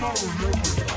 don't no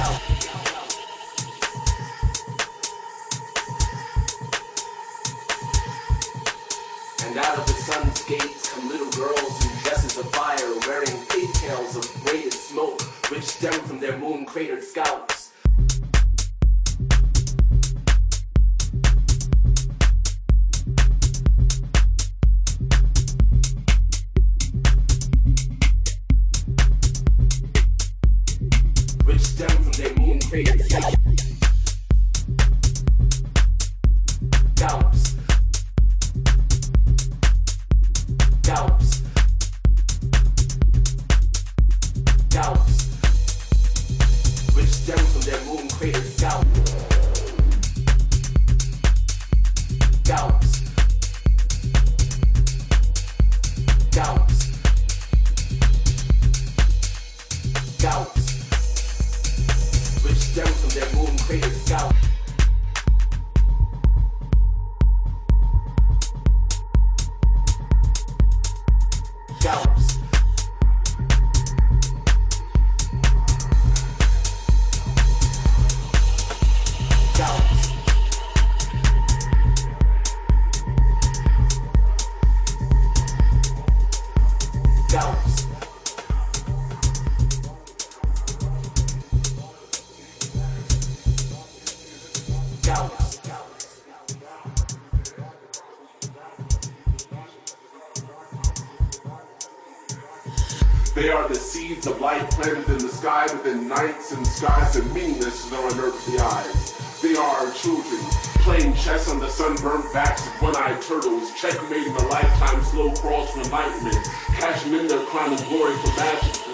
And out of the sun's gates come little girls in dresses of fire, wearing pigtails of braided smoke, which stem from their moon cratered scalp. and skies and meanness are unearthly eyes. They are our children, playing chess on the sunburnt backs of one-eyed turtles, checkmating a lifetime slow crawl to enlightenment, cashing in their crowning glory for ashes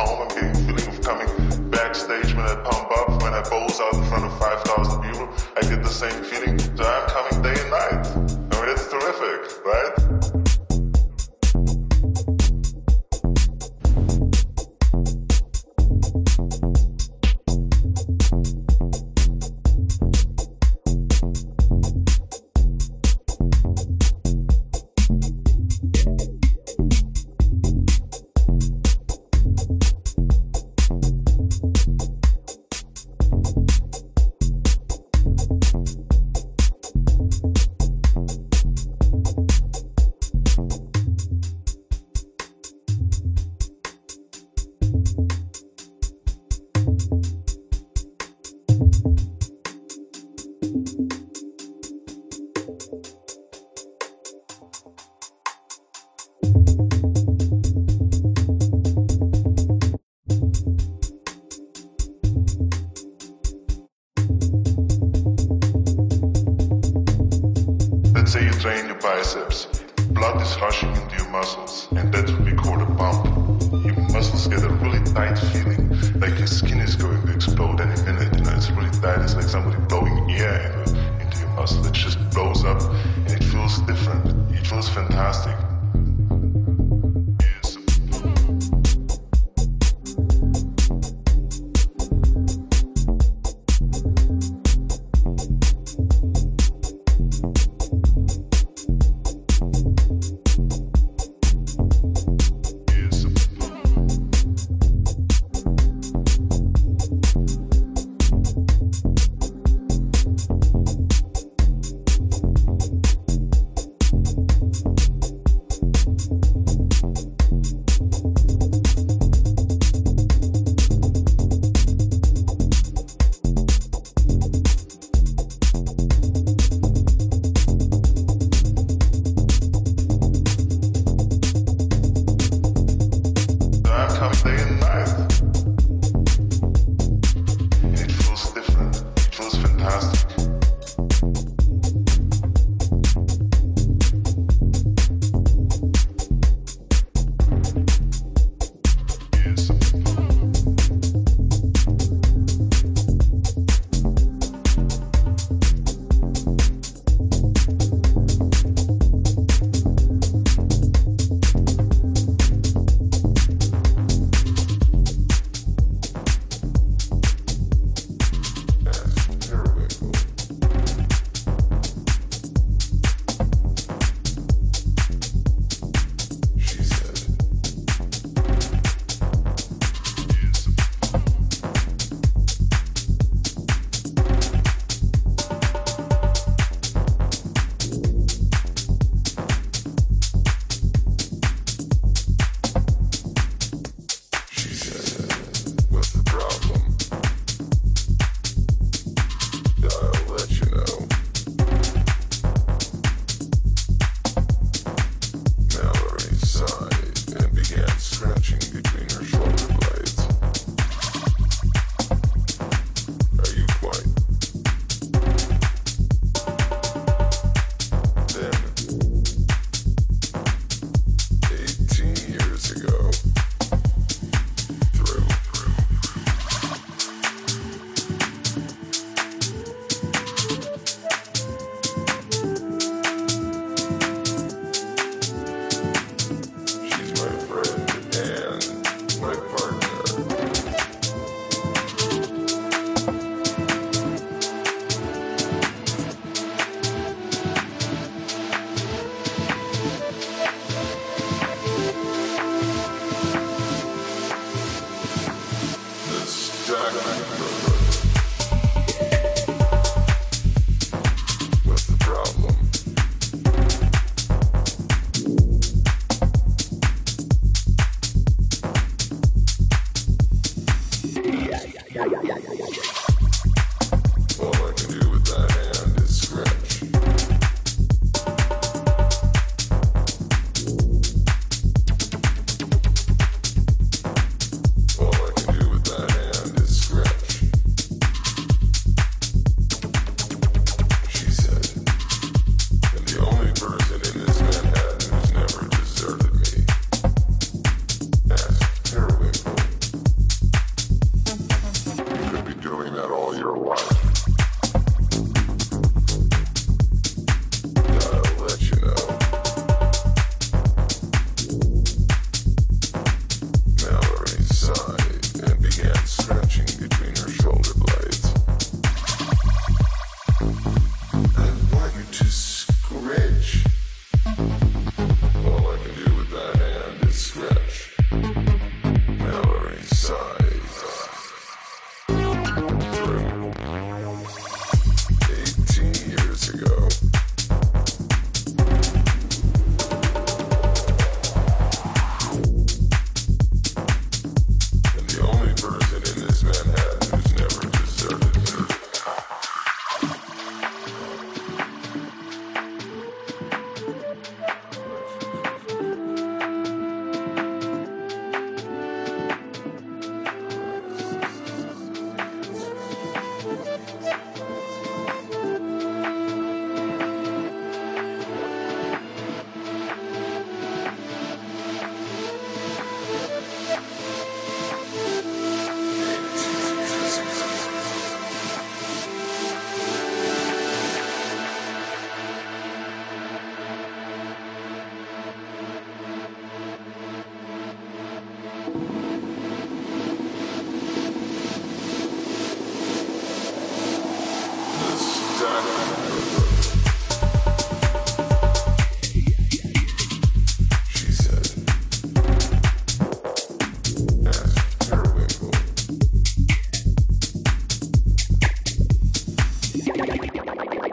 home and get feeling of coming backstage when I pump up, when I pose out in front of 5,000 people. I get the same feeling. So I'm muscle. It just blows up and it feels different. It feels fantastic.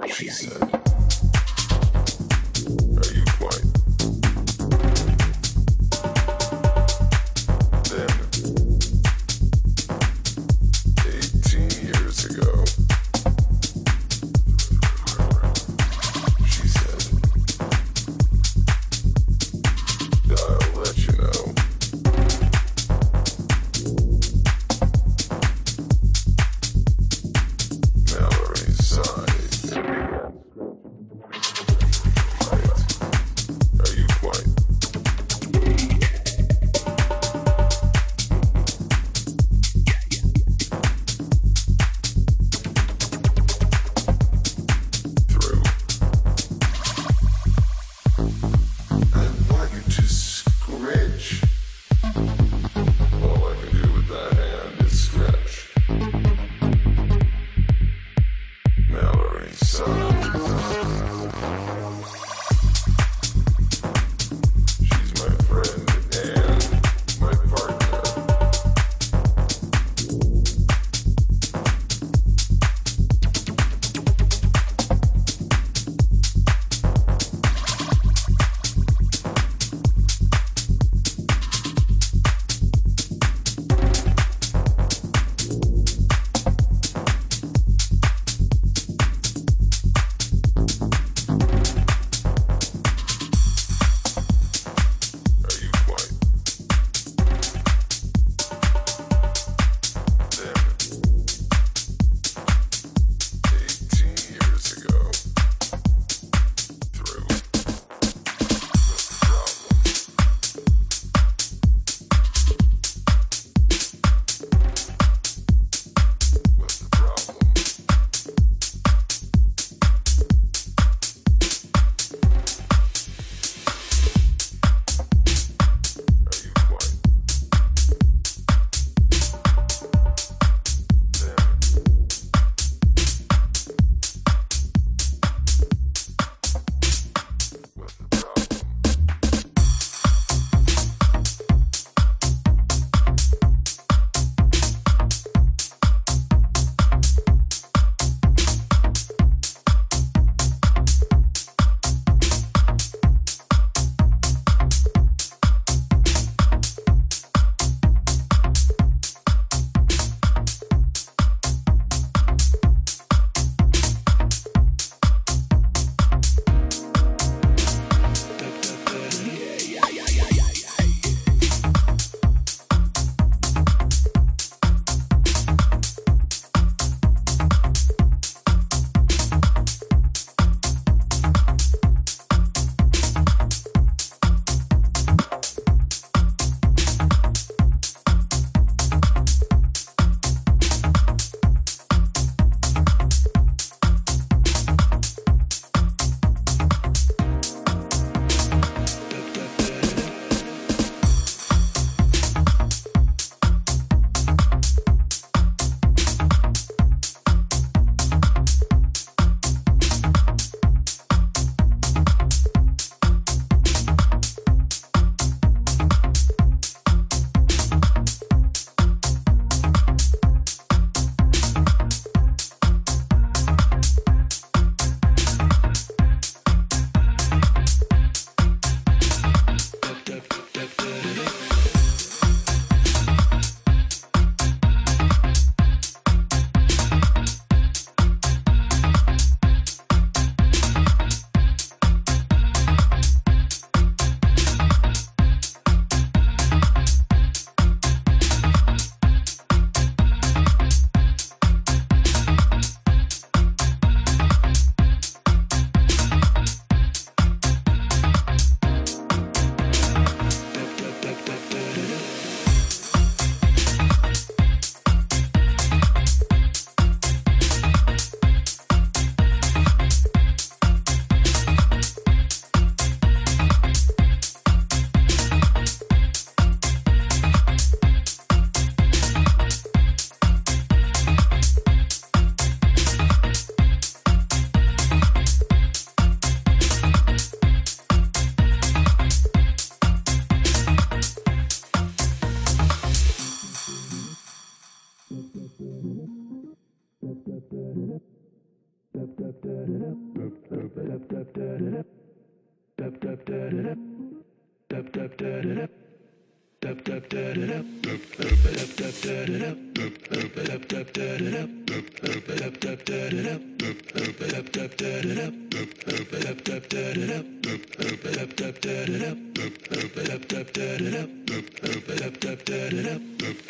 Chez eux.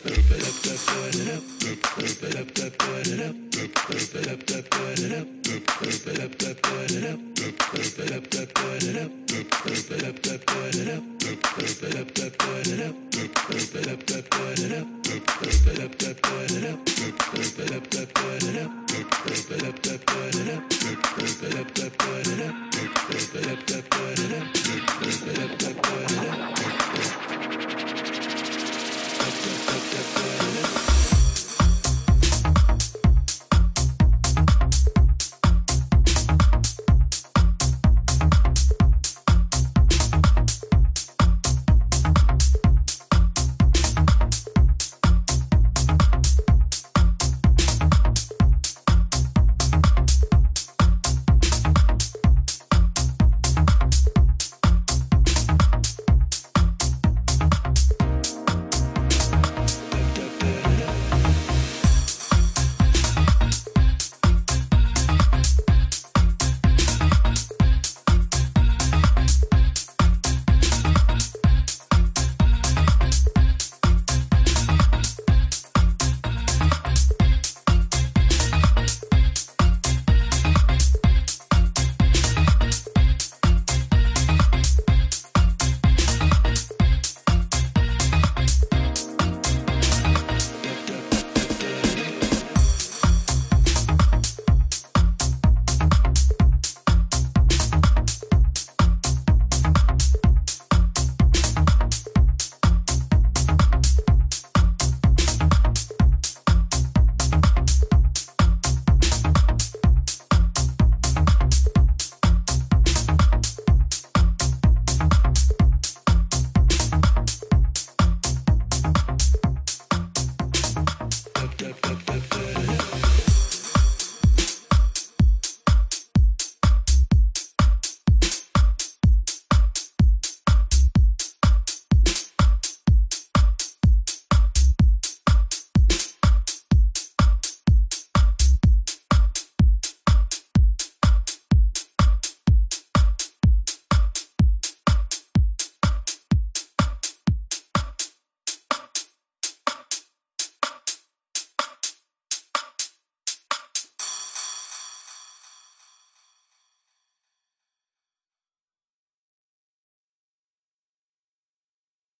Thank